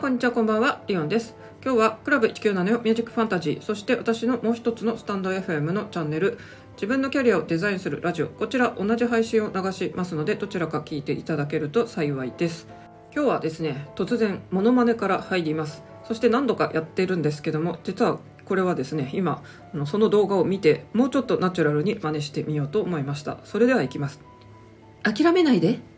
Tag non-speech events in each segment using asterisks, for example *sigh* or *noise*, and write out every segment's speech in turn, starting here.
こんにちはこんばんはリオンです。今日はクラブ197ミュージックファンタジーそして私のもう一つのスタンド FM のチャンネル自分のキャリアをデザインするラジオこちら同じ配信を流しますのでどちらか聞いていただけると幸いです。今日はですね突然モノマネから入ります。そして何度かやってるんですけども実はこれはですね今その動画を見てもうちょっとナチュラルに真似してみようと思いました。それではいきます。諦めないで。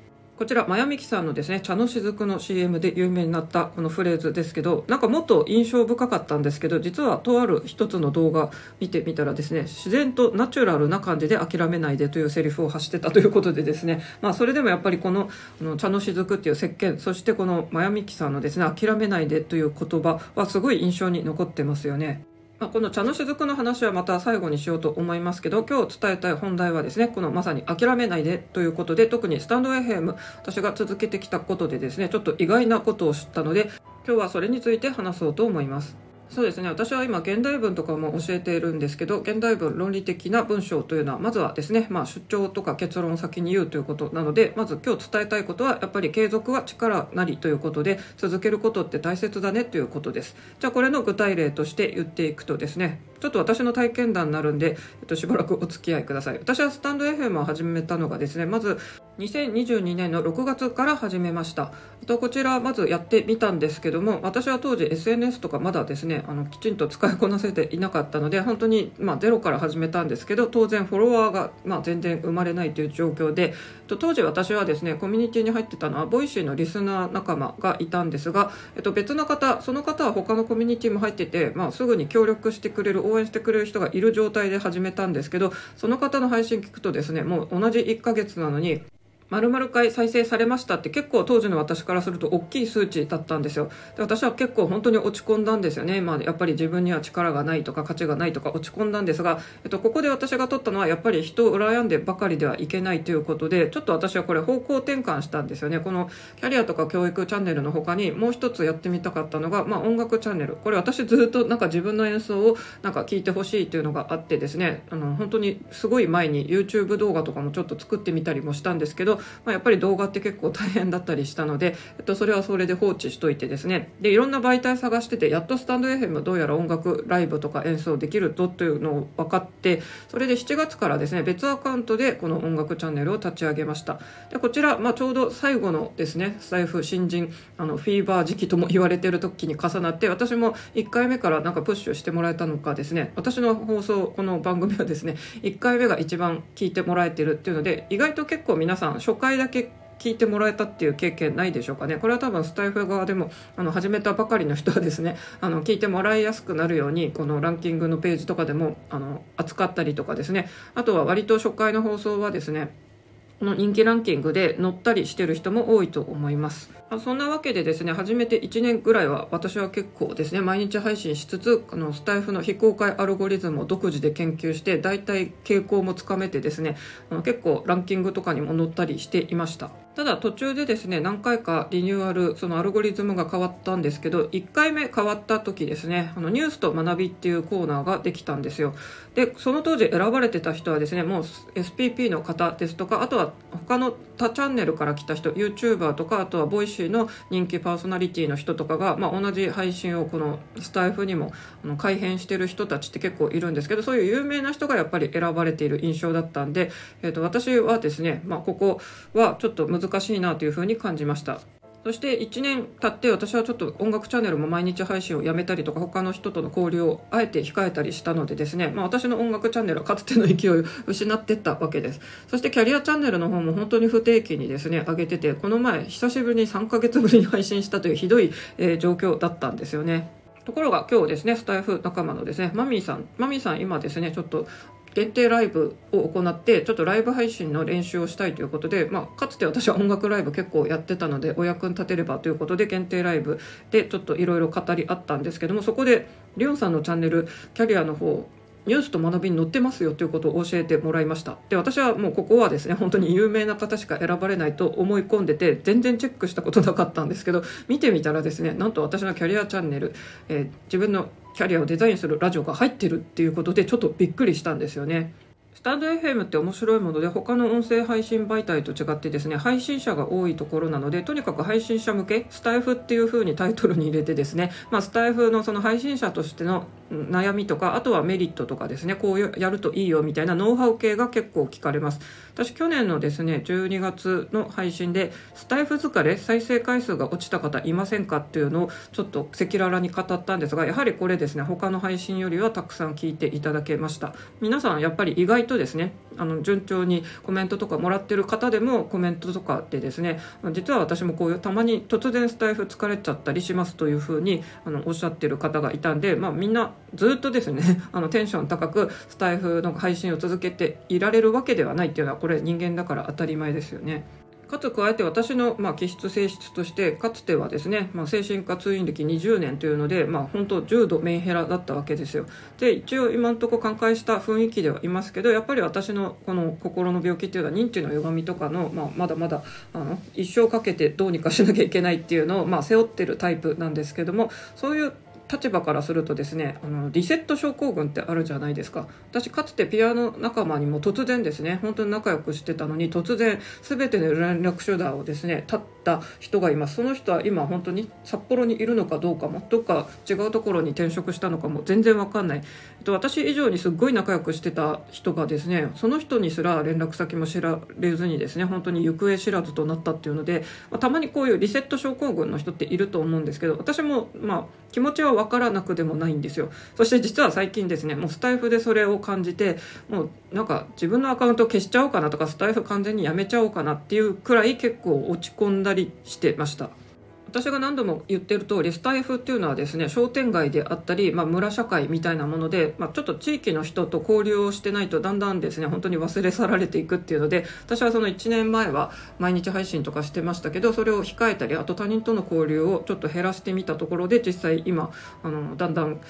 こちらマヤミキさんのですね茶の雫の CM で有名になったこのフレーズですけどなんかもっと印象深かったんですけど実はとある一つの動画見てみたらですね自然とナチュラルな感じで諦めないでというセリフを発してたということでですねまあそれでもやっぱりこのの茶の雫っていう石鹸そしてこのマヤミキさんのですね諦めないでという言葉はすごい印象に残ってますよね。まあ、この茶の雫の話はまた最後にしようと思いますけど今日伝えたい本題はですねこのまさに諦めないでということで特にスタンド FM 私が続けてきたことでですねちょっと意外なことを知ったので今日はそれについて話そうと思います。そうですね。私は今現代文とかも教えているんですけど現代文論理的な文章というのはまずはですね、まあ、主張とか結論を先に言うということなのでまず今日伝えたいことはやっぱり継続は力なりということで続けることって大切だねということです。じゃあこれの具体例として言っていくとですねちょっと私の体験談になるんで、えっと、しばらくお付き合いください。私はスタンド FM を始めたのがですねまず2022年の6月から始めました。とこちらまずやってみたんですけども私は当時 SNS とかまだですねあのきちんと使いこなせていなかったので本当に、まあ、ゼロから始めたんですけど当然フォロワーが、まあ、全然生まれないという状況でと当時私はですねコミュニティに入ってたのは Voicy のリスナー仲間がいたんですが、えっと、別の方その方は他のコミュニティも入ってて、まあ、すぐに協力してくれる応援してくれる人がいる状態で始めたんですけどその方の配信聞くとですねもう同じ1ヶ月なのに〇〇回再生されましたって結構当時の私からすると大きい数値だったんですよ。で私は結構本当に落ち込んだんですよね、まあ、やっぱり自分には力がないとか価値がないとか落ち込んだんですが、えっと、ここで私が取ったのはやっぱり人を羨んでばかりではいけないということでちょっと私はこれ方向転換したんですよね。このキャリアとか教育チャンネルの他にもう一つやってみたかったのが、まあ、音楽チャンネル。これ私ずっとなんか自分の演奏をなんか聞いてほしいというのがあってですね。あの本当にすごい前に YouTube 動画とかもちょっと作ってみたりもしたんですけど、まあ、やっぱり動画って結構大変だったりしたので、えっと、それはそれで放置しといてですね。でいろんな媒体探しててやっとスタンド FM どうやら音楽ライブとか演奏できるとというのを分かってそれで7月からですね別アカウントでこの音楽チャンネルを立ち上げました。でこちら、まあ、ちょうど最後のですねスタイフ新人あのフィーバー時期とも言われてる時に重なって私も1回目からなんかプッシュしてもらえたのかですね。私の放送この番組はですね1回目が一番聞いてもらえてるっていうので意外と結構皆さん初回だけ聞いてもらえたっていう経験ないでしょうかね。これは多分スタイフ側でもあの始めたばかりの人はですね *laughs* あの聞いてもらいやすくなるようにこのランキングのページとかでもあの扱ったりとかですね。あとは割と初回の放送はですねの人気ランキングで乗ったりしてる人も多いと思います。まそんなわけでですね、初めて1年ぐらいは私は結構ですね、毎日配信しつつ、あのスタイフの非公開アルゴリズムを独自で研究して、大体傾向もつかめてですね、あの結構ランキングとかにも載ったりしていました。ただ途中でですね何回かリニューアルそのアルゴリズムが変わったんですけど1回目変わった時ですねあのニュースと学びっていうコーナーができたんですよ。でその当時選ばれてた人はですねもう SPP の方ですとかあとは他の他チャンネルから来た人 YouTuber とかあとは Voicy の人気パーソナリティの人とかが、まあ、同じ配信をこのスタエフにもあの改編してる人たちって結構いるんですけどそういう有名な人がやっぱり選ばれている印象だったんで、えー、と私はですね、まあ、ここはちょっと難難しいなというふうに感じました。そして1年経って私はちょっと音楽チャンネルも毎日配信をやめたりとか他の人との交流をあえて控えたりしたのでですね、まあ、私の音楽チャンネルはかつての勢いを失ってったわけです。そしてキャリアチャンネルの方も本当に不定期にですね上げててこの前久しぶりに3ヶ月ぶりに配信したというひどい、えー、状況だったんですよね。ところが今日ですねスタイフ仲間のですねマミーさんマミーさん今ですねちょっと限定ライブを行ってちょっとライブ配信の練習をしたいということで、まあ、かつて私は音楽ライブ結構やってたのでお役に立てればということで限定ライブでちょっといろいろ語り合ったんですけどもそこでリオンさんのチャンネルキャリアの方ニュースと学びに載ってますよということを教えてもらいました。で私はもうここはですね本当に有名な方しか選ばれないと思い込んでて全然チェックしたことなかったんですけど見てみたらですねなんと私のキャリアチャンネル、えー、自分のキャリアをデザインするラジオが入ってるっていうことでちょっとびっくりしたんですよね。スタンド FM って面白いもので他の音声配信媒体と違ってですね配信者が多いところなのでとにかく配信者向けスタイフっていう風にタイトルに入れてですね、まあ、スタイフのその配信者としての悩みとかあとはメリットとかですねこうやるといいよみたいなノウハウ系が結構聞かれます。私去年のですね12月の配信でスタイフ疲れ再生回数が落ちた方いませんかっていうのをちょっと赤裸々に語ったんですがやはりこれですね他の配信よりはたくさん聞いていただけました。皆さんやっぱり意外とですねあの順調にコメントとかもらってる方でもコメントとかでですね実は私もこういうたまに突然スタイフ疲れちゃったりしますというふうにあのおっしゃってる方がいたんで、まあ、みんなずっとですね *laughs* あのテンション高くスタイフの配信を続けていられるわけではないっていうのはこれ人間だから当たり前ですよね。かつ加えて私の、まあ、気質性質としてかつてはですね、まあ、精神科通院歴20年というので、まあ、本当重度メンヘラだったわけですよ。で一応今のところ寛解した雰囲気ではいますけどやっぱり私のこの心の病気っていうのは認知の歪みとかの、まあ、まだまだあの一生かけてどうにかしなきゃいけないっていうのを、まあ、背負ってるタイプなんですけどもそういう立場からするとですねあのリセット症候群ってあるじゃないですか。私かつてピアノ仲間にも突然ですね本当に仲良くしてたのに突然全ての連絡手段をですね立った人がいます。その人は今本当に札幌にいるのかどうかもどっか違うところに転職したのかも全然わかんない。と私以上にすっごい仲良くしてた人がですねその人にすら連絡先も知られずにですね本当に行方知らずとなったっていうので、まあ、たまにこういうリセット症候群の人っていると思うんですけど私もまあ気持ちは分からなくでもないんですよ。そして実は最近ですねもうスタイフでそれを感じてもうなんか自分のアカウント消しちゃおうかなとかスタイフ完全にやめちゃおうかなっていうくらい結構落ち込んだりしてました。私が何度も言ってる通りスタイフっていうのはですね商店街であったり、まあ、村社会みたいなもので、まあ、ちょっと地域の人と交流をしてないとだんだんですね本当に忘れ去られていくっていうので私はその1年前は毎日配信とかしてましたけどそれを控えたりあと他人との交流をちょっと減らしてみたところで実際今あのだんだん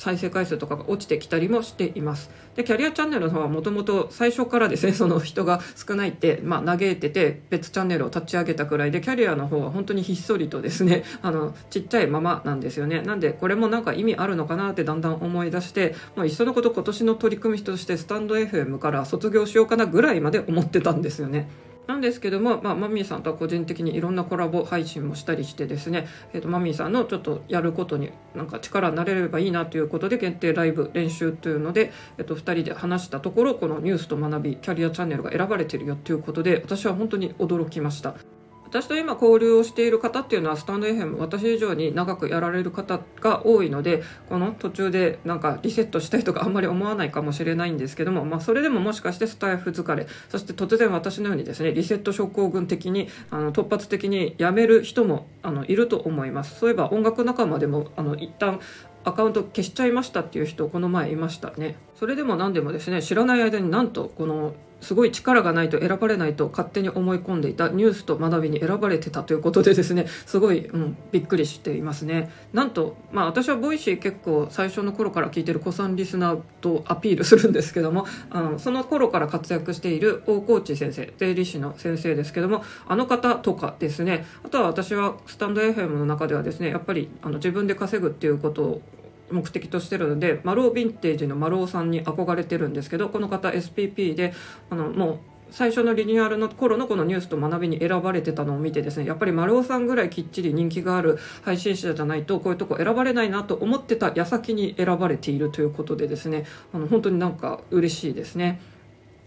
再生回数とかが落ちてきたりもしています。でキャリアチャンネルの方はもともと最初からですねその人が少ないって、まあ、嘆いてて別チャンネルを立ち上げたくらいでキャリアの方は本当にひっそりとですね *laughs* あのちっちゃいままなんですよね。なんでこれもなんか意味あるのかなってだんだん思い出してもういっそのこと今年の取り組みとしてスタンド FM から卒業しようかなぐらいまで思ってたんですよね。なんですけども、まあ、マミーさんとは個人的にいろんなコラボ配信もしたりしてですね、えーと、マミーさんのちょっとやることになんか力になれればいいなということで限定ライブ練習というので、えーと、2人で話したところこの「ニュースと学びキャリアチャンネル」が選ばれてるよということで私は本当に驚きました。私と今交流をしている方っていうのはスタンド FM 私以上に長くやられる方が多いのでこの途中でなんかリセットしたいとかあんまり思わないかもしれないんですけども、まあ、それでももしかしてスタイフ疲れそして突然私のようにですねリセット症候群的にあの突発的に辞める人もあのいると思います。そういえば音楽仲間でもあの一旦アカウント消しちゃいましたっていう人この前いましたね。それでも何でもですね知らない間になんとこのすごい力がないと選ばれないと勝手に思い込んでいたニュースと学びに選ばれてたということでですねすごい、うん、びっくりしていますね。なんとまあ私は Voicy 結構最初の頃から聞いてる古参リスナーとアピールするんですけどもあのその頃から活躍している大河内先生税理士の先生ですけどもあの方とかですねあとは私はスタンド FM の中ではですねやっぱりあの自分で稼ぐっていうことを目的としてるのでマローヴィンテージのマローさんに憧れてるんですけどこの方 SPP であのもう最初のリニューアルの頃のこのニュースと学びに選ばれてたのを見てですねやっぱり丸尾さんぐらいきっちり人気がある配信者じゃないとこういうとこ選ばれないなと思ってた矢先に選ばれているということでですねあの本当になんか嬉しいですね。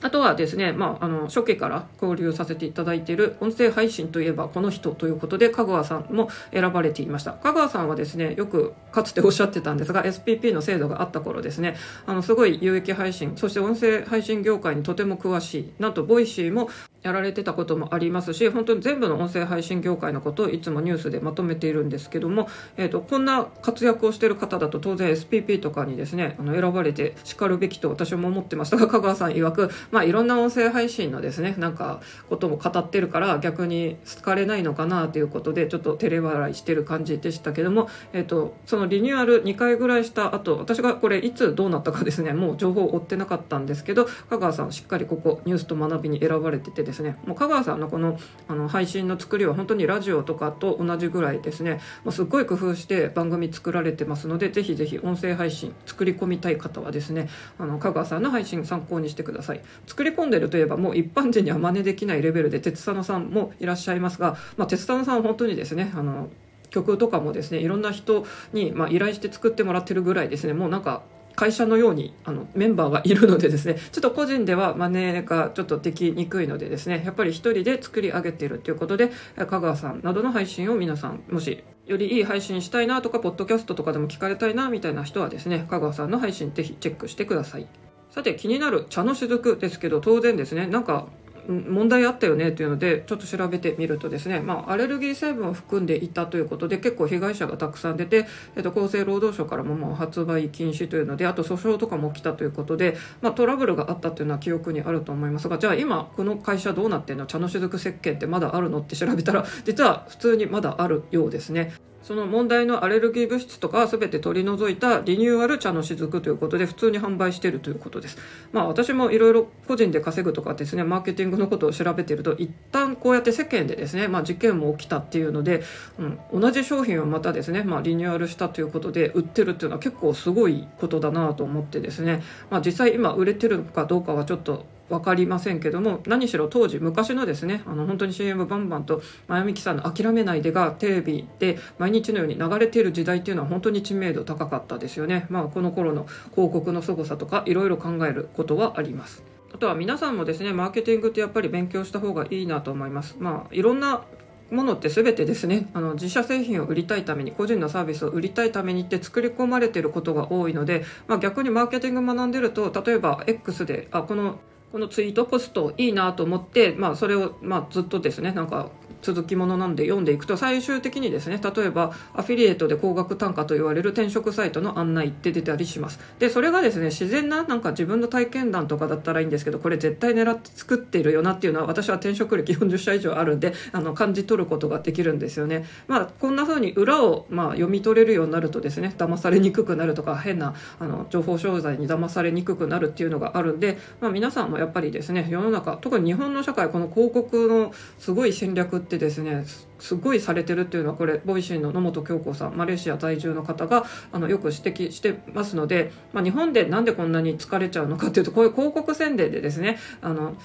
あとはですね、まあ、あの初期から交流させていただいている音声配信といえばこの人ということで香川さんも選ばれていました。香川さんはですねよくかつておっしゃってたんですが SPP の制度があった頃ですねあのすごい有益配信そして音声配信業界にとても詳しいなんと Voicy もやられてたこともありますし本当に全部の音声配信業界のことをいつもニュースでまとめているんですけども、えーと、こんな活躍をしている方だと当然 SPP とかにですねあの選ばれてしかるべきと私も思ってましたが香川さん曰く、まあ、いろんな音声配信のですねなんかことも語ってるから逆に好かれないのかなということでちょっと照れ笑いしてる感じでしたけども、えーと、そのリニューアル2回ぐらいした後私がこれいつどうなったかですねもう情報を追ってなかったんですけど香川さんしっかりここニュースと学びに選ばれててですねですね。もう香川さんのこのあの配信の作りは本当にラジオとかと同じぐらいですね。もうすっごい工夫して番組作られてますのでぜひぜひ音声配信作り込みたい方はですねあの香川さんの配信参考にしてください。作り込んでるといえばもう一般人には真似できないレベルで鉄佐野さんもいらっしゃいますが、まあ、鉄佐野さんは本当にですねあの曲とかもですねいろんな人に、まあ、依頼して作ってもらってるぐらいですね。もうなんか会社のようにあのメンバーがいるのでですねちょっと個人では真似がちょっとできにくいのでですねやっぱり一人で作り上げてるっていうことで香川さんなどの配信を皆さんもしよりいい配信したいなとかポッドキャストとかでも聞かれたいなみたいな人はですね香川さんの配信ぜひチェックしてください。さて気になる茶の雫ですけど当然ですねなんか問題あったよねというのでちょっと調べてみるとですね、まあ、アレルギー成分を含んでいたということで結構被害者がたくさん出て、えっと、厚生労働省からももう発売禁止というのであと訴訟とかも起きたということで、まあ、トラブルがあったというのは記憶にあると思いますがじゃあ今この会社どうなってんの？茶の雫石鹸ってまだあるの？って調べたら実は普通にまだあるようですね。その問題のアレルギー物質とかは全て取り除いたリニューアル茶の雫ということで普通に販売しているということです。まあ私もいろいろ個人で稼ぐとかですね、マーケティングのことを調べていると、一旦こうやって世間でですね、まあ事件も起きたっていうので、うん、同じ商品をまたですね、まあリニューアルしたということで売ってるっていうのは結構すごいことだなと思ってですね、まあ実際今売れてるかどうかはちょっと分かりませんけども何しろ当時昔のですねあの本当に CM バンバンと真由美樹さんの「諦めないで」がテレビで毎日のように流れている時代っていうのは本当に知名度高かったですよね。まあこの頃の広告の凄さとかいろいろ考えることはあります。あとは皆さんもですねマーケティングってやっぱり勉強した方がいいなと思います。まあいろんなものって全てですねあの自社製品を売りたいために個人のサービスを売りたいためにって作り込まれていることが多いので、まあ、逆にマーケティング学んでると例えば X であこのこのツイートポストいいなと思って、まあ、それを、まあ、ずっとですねなんか続きものなんで読んでいくと最終的にですね例えばアフィリエイトで高額単価と言われる転職サイトの案内って出たりします。でそれがですね自然ななんか自分の体験談とかだったらいいんですけどこれ絶対狙って作ってるよなっていうのは私は転職歴40社以上あるんであの感じ取ることができるんですよね。まあこんな風に裏をまあ読み取れるようになるとですね騙されにくくなるとか変なあの情報商材に騙されにくくなるっていうのがあるんで、まあ、皆さんもやっぱりですね世の中特に日本の社会この広告のすごい戦略ってですねすごいされてるっていうのはこれ Voicy の野本響子さんマレーシア在住の方があのよく指摘してますので、まあ、日本でなんでこんなに疲れちゃうのかっていうとこういう広告宣伝でですねあの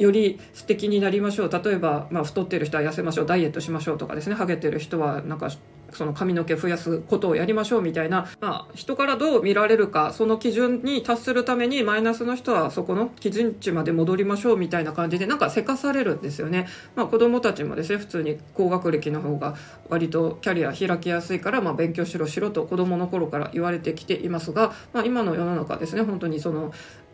より素敵になりましょう。例えば、まあ、太ってる人は痩せましょう。ダイエットしましょうとかですね。ハゲてる人はなんかその髪の毛増やすことをやりましょうみたいな、まあ、人からどう見られるかその基準に達するためにマイナスの人はそこの基準値まで戻りましょうみたいな感じでなんかせかされるんですよね、まあ、子供たちもですね普通に高学歴の方が割とキャリア開きやすいから、まあ、勉強しろしろと子供の頃から言われてきていますが、まあ、今の世の中ですね本当にその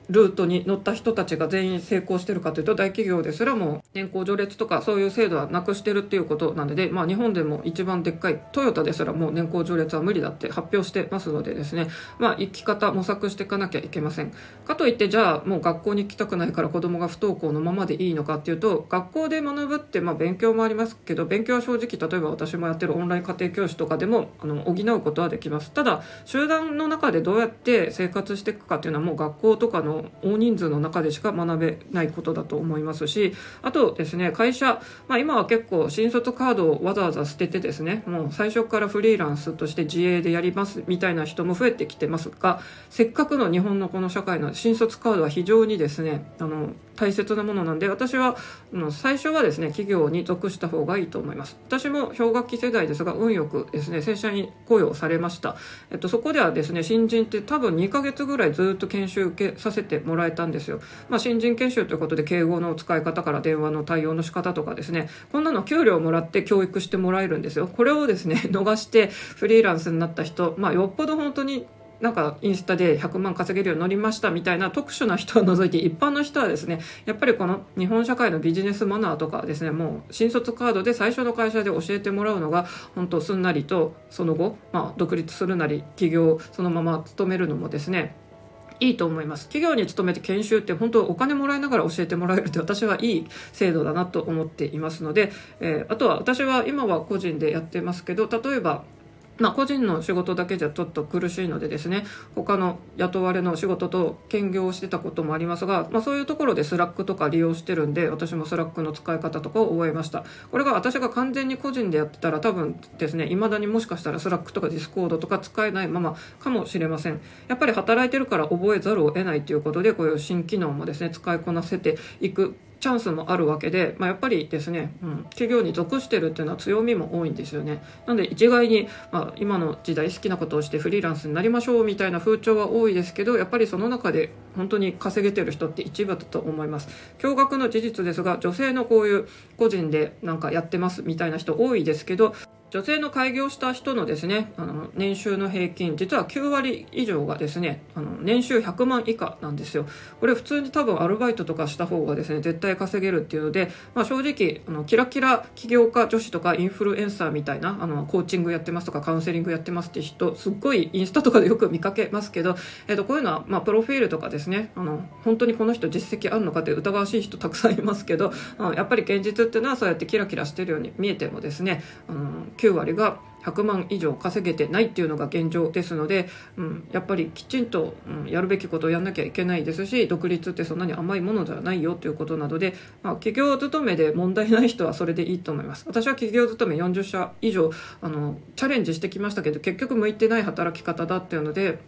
ルートに乗った人たちが全員成功してるかというと大企業ですらも年功序列とかそういう制度はなくしてるっていうことなので、まあ、日本でも一番でっかいトヨタですらもう年功序列は無理だって発表してますのでですね、まあ、生き方模索していかなきゃいけません。かといってじゃあもう学校に行きたくないから子供が不登校のままでいいのかっていうと学校で学ぶってまあ勉強もありますけど勉強は正直例えば私もやってるオンライン家庭教師とかでもあの補うことはできます。ただ集団の中でどうやって生活していくかっていうのはもう学校とかの大人数の中でしか学べないことだと思いますしあとですね会社、まあ、今は結構新卒カードをわざわざ捨ててですねもう最初からフリーランスとして自営でやりますみたいな人も増えてきてますがせっかくの日本のこの社会の新卒カードは非常にですねあの大切なものなんで私は最初はですね企業に属した方がいいと思います。私も氷河期世代ですが運よくですね正社員雇用されました、えっと、そこではですね新人って多分2ヶ月ぐらいずっと研修受けさせてもらえたんですよ、まあ、新人研修ということで敬語の使い方から電話の対応の仕方とかですね。こんなの給料もらって教育してもらえるんですよ。これをですね *laughs* 逃してフリーランスになった人まあよっぽど本当になんかインスタで100万稼げるようになりましたみたいな特殊な人を除いて一般の人はですねやっぱりこの日本社会のビジネスマナーとかですねもう新卒カードで最初の会社で教えてもらうのが本当すんなりとその後、まあ、独立するなり起業そのまま勤めるのもですねいいと思います。企業に勤めて研修って本当お金もらいながら教えてもらえるって私はいい制度だなと思っていますので、えー、あとは私は今は個人でやってますけど例えばまあ、個人の仕事だけじゃちょっと苦しいのでですね他の雇われの仕事と兼業してたこともありますが、まあ、そういうところで Slack とか利用してるんで私も Slack の使い方とかを覚えました。これが私が完全に個人でやってたら多分ですね未だにもしかしたら Slack とか Discord とか使えないままかもしれません。やっぱり働いてるから覚えざるを得ないということでこういう新機能もですね使いこなせていく。チャンスもあるわけで、まあ、やっぱりですね、うん、企業に属してるっていうのは強みも多いんですよね。なので一概に、まあ、今の時代好きなことをしてフリーランスになりましょうみたいな風潮は多いですけどやっぱりその中で本当に稼げてる人って一部だと思います。驚愕の事実ですが女性のこういう個人でなんかやってますみたいな人多いですけど女性の開業した人のですねあの年収の平均実は9割以上がですねあの年収100万以下なんですよ。これ普通に多分アルバイトとかした方がですね絶対稼げるっていうので、まあ、正直あのキラキラ起業家女子とかインフルエンサーみたいなあのコーチングやってますとかカウンセリングやってますって人すっごいインスタとかでよく見かけますけど、えー、とこういうのは、まあ、プロフィールとかですねあの本当にこの人実績あるのかって疑わしい人たくさんいますけど、うん、やっぱり現実っていうのはそうやってキラキラしてるように見えてもですね、うん、9割が100万以上稼げてないっていうのが現状ですので、うん、やっぱりきちんと、うん、やるべきことをやんなきゃいけないですし独立ってそんなに甘いものではないよということなので、まあ、企業勤めで問題ない人はそれでいいと思います。私は企業勤め40社以上あのチャレンジしてきましたけど結局向いてない働き方だっていうので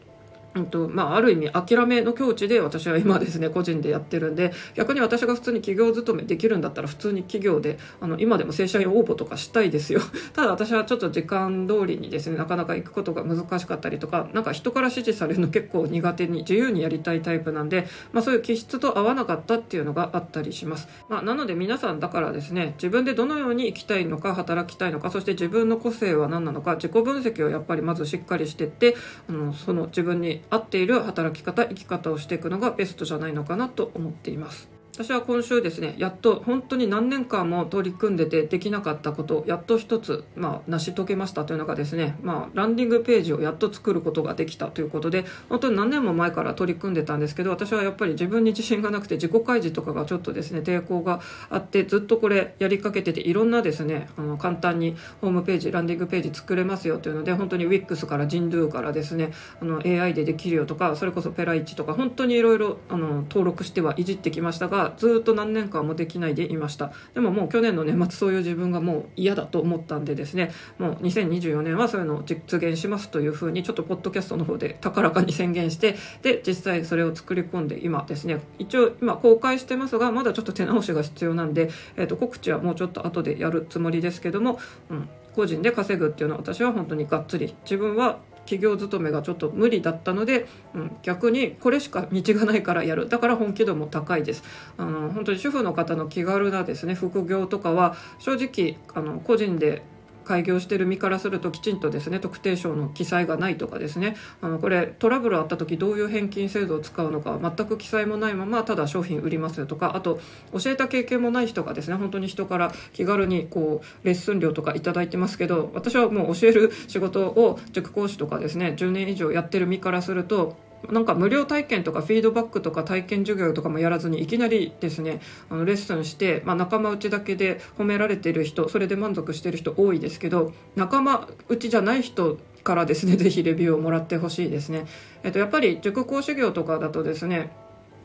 うんとまあ、ある意味諦めの境地で私は今ですね個人でやってるんで逆に私が普通に企業勤めできるんだったら普通に企業であの今でも正社員応募とかしたいですよ。*laughs* ただ私はちょっと時間通りにですねなかなか行くことが難しかったりとかなんか人から指示されるの結構苦手に自由にやりたいタイプなんで、まあ、そういう気質と合わなかったっていうのがあったりします、まあ、なので皆さんだからですね自分でどのように生きたいのか働きたいのかそして自分の個性は何なのか自己分析をやっぱりまずしっかりしてってあのその自分に合っている働き方生き方をしていくのがベストじゃないのかなと思っています。私は今週ですねやっと本当に何年間も取り組んでてできなかったことやっと一つ、まあ、成し遂げましたというのがですね、まあ、ランディングページをやっと作ることができたということで本当に何年も前から取り組んでたんですけど私はやっぱり自分に自信がなくて自己開示とかがちょっとですね抵抗があってずっとこれやりかけてていろんなですねあの簡単にホームページランディングページ作れますよというので本当に WIX から JINDO からですねあの AI でできるよとかそれこそペライチとか本当にいろいろ登録してはいじってきましたがずっと何年間もできないでいました。でももう去年の年末そういう自分がもう嫌だと思ったんでですね。もう2024年はそういうのを実現しますというふうにちょっとポッドキャストの方で高らかに宣言してで実際それを作り込んで今ですね。一応今公開してますがまだちょっと手直しが必要なんで、えー、と告知はもうちょっと後でやるつもりですけども、うん、個人で稼ぐっていうのは私は本当にがっつり。自分は企業勤めがちょっと無理だったので、うん、逆にこれしか道がないからやる。だから本気度も高いです。あの本当に主婦の方の気軽なですね副業とかは正直あの個人で開業してる身からするときちんとですね特定賞の記載がないとかですね。あのこれトラブルあった時どういう返金制度を使うのか全く記載もないままただ商品売りますよとかあと教えた経験もない人がですね本当に人から気軽にこうレッスン料とか頂いてますけど私はもう教える仕事を塾講師とかですね10年以上やってる身からするとなんか無料体験とかフィードバックとか体験授業とかもやらずにいきなりですねあのレッスンして、まあ、仲間内だけで褒められてる人それで満足してる人多いですけど仲間内じゃない人からですね *laughs* ぜひレビューをもらってほしいですね。えっと、やっぱり塾講師業とかだとですね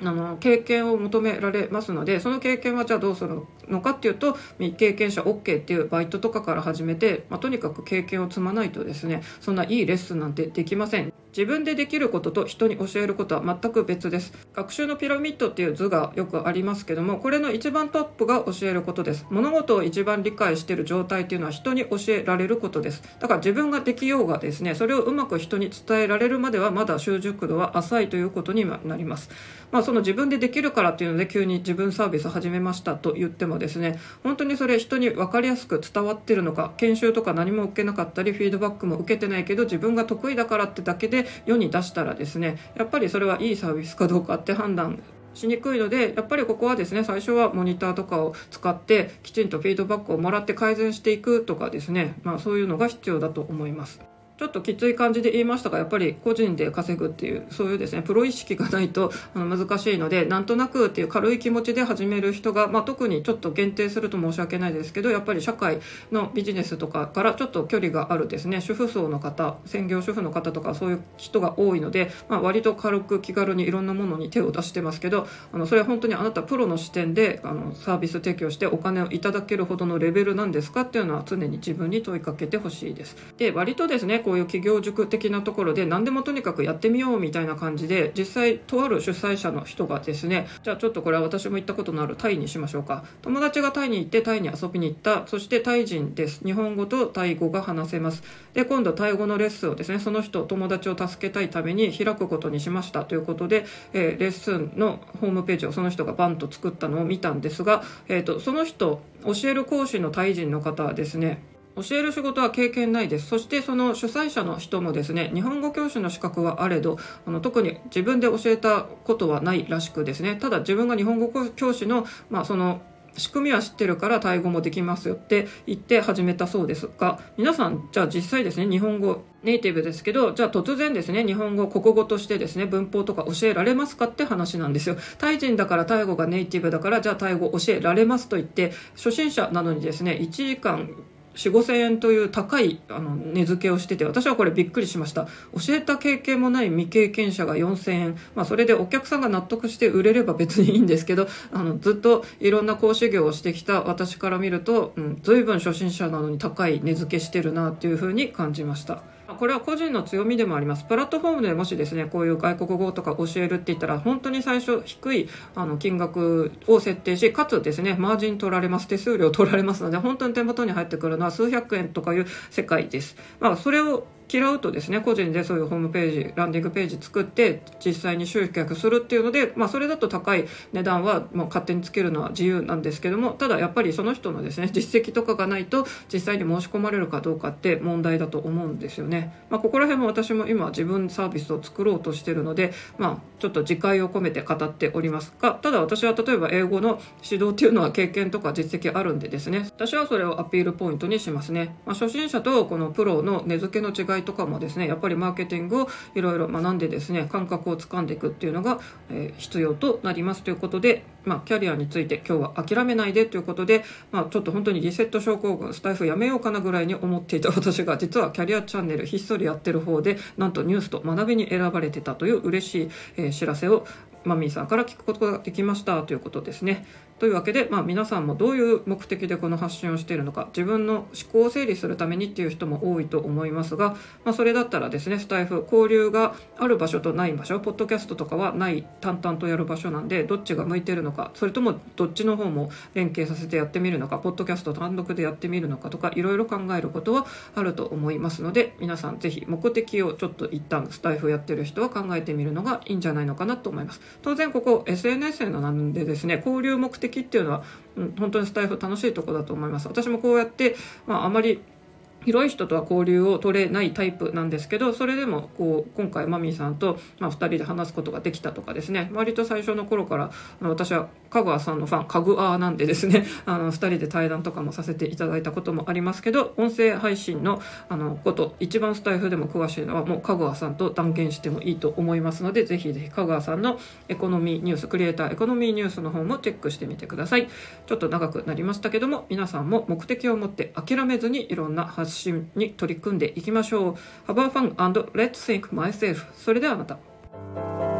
あの経験を求められますのでその経験はじゃあどうするのかっていうと未経験者 OK っていうバイトとかから始めて、まあ、とにかく経験を積まないとですねそんないいレッスンなんてできません。自分でできることと人に教えることは全く別です。学習のピラミッドっていう図がよくありますけどもこれの一番トップが教えることです。物事を一番理解している状態っていうのは人に教えられることです。だから自分ができようがですねそれをうまく人に伝えられるまではまだ習熟度は浅いということになります。まあその自分でできるからっていうので急に自分サービス始めましたと言ってもですね本当にそれ人に分かりやすく伝わってるのか研修とか何も受けなかったりフィードバックも受けてないけど自分が得意だからってだけで世に出したらですねやっぱりそれはいいサービスかどうかって判断しにくいのでやっぱりここはですね最初はモニターとかを使ってきちんとフィードバックをもらって改善していくとかですね、まあ、そういうのが必要だと思います。ちょっときつい感じで言いましたがやっぱり個人で稼ぐっていうそういうですねプロ意識がないと難しいのでなんとなくっていう軽い気持ちで始める人が、まあ、特にちょっと限定すると申し訳ないですけどやっぱり社会のビジネスとかからちょっと距離があるですね主婦層の方専業主婦の方とかそういう人が多いので、まあ、割と軽く気軽にいろんなものに手を出してますけどあのそれは本当にあなたプロの視点であのサービス提供してお金をいただけるほどのレベルなんですかっていうのは常に自分に問いかけてほしいです。で割とですねこうういう企業塾的なところで何でもとにかくやってみようみたいな感じで実際とある主催者の人がですねじゃあちょっとこれは私も行ったことのあるタイにしましょうか。友達がタイに行ってタイに遊びに行った。そしてタイ人です。日本語とタイ語が話せます。で今度タイ語のレッスンをですねその人友達を助けたいために開くことにしました。ということで、えー、レッスンのホームページをその人がバンと作ったのを見たんですが、えーと、その人教える講師のタイ人の方はですね教える仕事は経験ないです。そしてその主催者の人もですね、日本語教師の資格はあれど、あの特に自分で教えたことはないらしくですね、ただ自分が日本語教師の、まあその仕組みは知ってるからタイ語もできますよって言って始めたそうですが皆さんじゃあ実際ですね日本語ネイティブですけどじゃあ突然ですね日本語国語としてですね文法とか教えられますかって話なんですよタイ人だからタイ語がネイティブだからじゃあタイ語教えられますと言って初心者なのにですね1時間4 5千円という高いあの値付けをしてて私はこれびっくりしました。教えた経験もない未経験者が4000円、まあ、それでお客さんが納得して売れれば別にいいんですけどあのずっといろんな講師業をしてきた私から見ると、うん、随分初心者なのに高い値付けしてるなっていうふうに感じました。これは個人の強みでもあります。プラットフォームでもしですね、こういう外国語とか教えるって言ったら、本当に最初低いあの金額を設定し、かつですね、マージン取られます、手数料取られますので、本当に手元に入ってくるのは数百円とかいう世界です。まあ、それを嫌うとですね個人でそういうホームページランディングページ作って実際に集客するっていうので、まあ、それだと高い値段はもう勝手につけるのは自由なんですけどもただやっぱりその人のですね実績とかがないと実際に申し込まれるかどうかって問題だと思うんですよね、まあ、ここら辺も私も今自分サービスを作ろうとしてるので、まあ、ちょっと自戒を込めて語っております。がただ私は例えば英語の指導っていうのは経験とか実績あるんでですね私はそれをアピールポイントにしますね、まあ、初心者とこのプロの値付けの違いとかもですねやっぱりマーケティングをいろいろ学んでですね感覚をつかんでいくっていうのが、えー、必要となりますということで、まあ、キャリアについて今日は諦めないでということで、まあ、ちょっと本当にリセット症候群スタイフやめようかなぐらいに思っていた私が実はキャリアチャンネルひっそりやってる方でなんとニュースと学びに選ばれてたという嬉しい、えー、知らせをマミーさんから聞くことができましたということですね。というわけで、まあ、皆さんもどういう目的でこの発信をしているのか自分の思考を整理するためにっていう人も多いと思いますが、まあ、それだったらですねスタイフ交流がある場所とない場所ポッドキャストとかはない淡々とやる場所なんでどっちが向いてるのかそれともどっちの方も連携させてやってみるのかポッドキャスト単独でやってみるのかとかいろいろ考えることはあると思いますので皆さんぜひ目的をちょっと一旦スタイフやってる人は考えてみるのがいいんじゃないのかなと思います。当然ここ SNS なんでですね交流目的っていうのはうん、本当にスタイフ楽しいとこだと思います。私もこうやって、まあ、あまり広い人とは交流を取れないタイプなんですけどそれでもこう今回マミーさんと、まあ、2人で話すことができたとかですね。割と最初の頃からあの私はかぐわさんのファンかぐあーなんでですね *laughs* あの2人で対談とかもさせていただいたこともありますけど音声配信のあのこと一番スタイフでも詳しいのはもうかぐわさんと断言してもいいと思いますのでぜひぜひかぐわさんのエコノミーニュースクリエイターエコノミーニュースの方もチェックしてみてください。ちょっと長くなりましたけども皆さんも目的を持って諦めずにいろんな発信発信に取り組んでいきましょう。Have a fun and let's think myself. それではまた。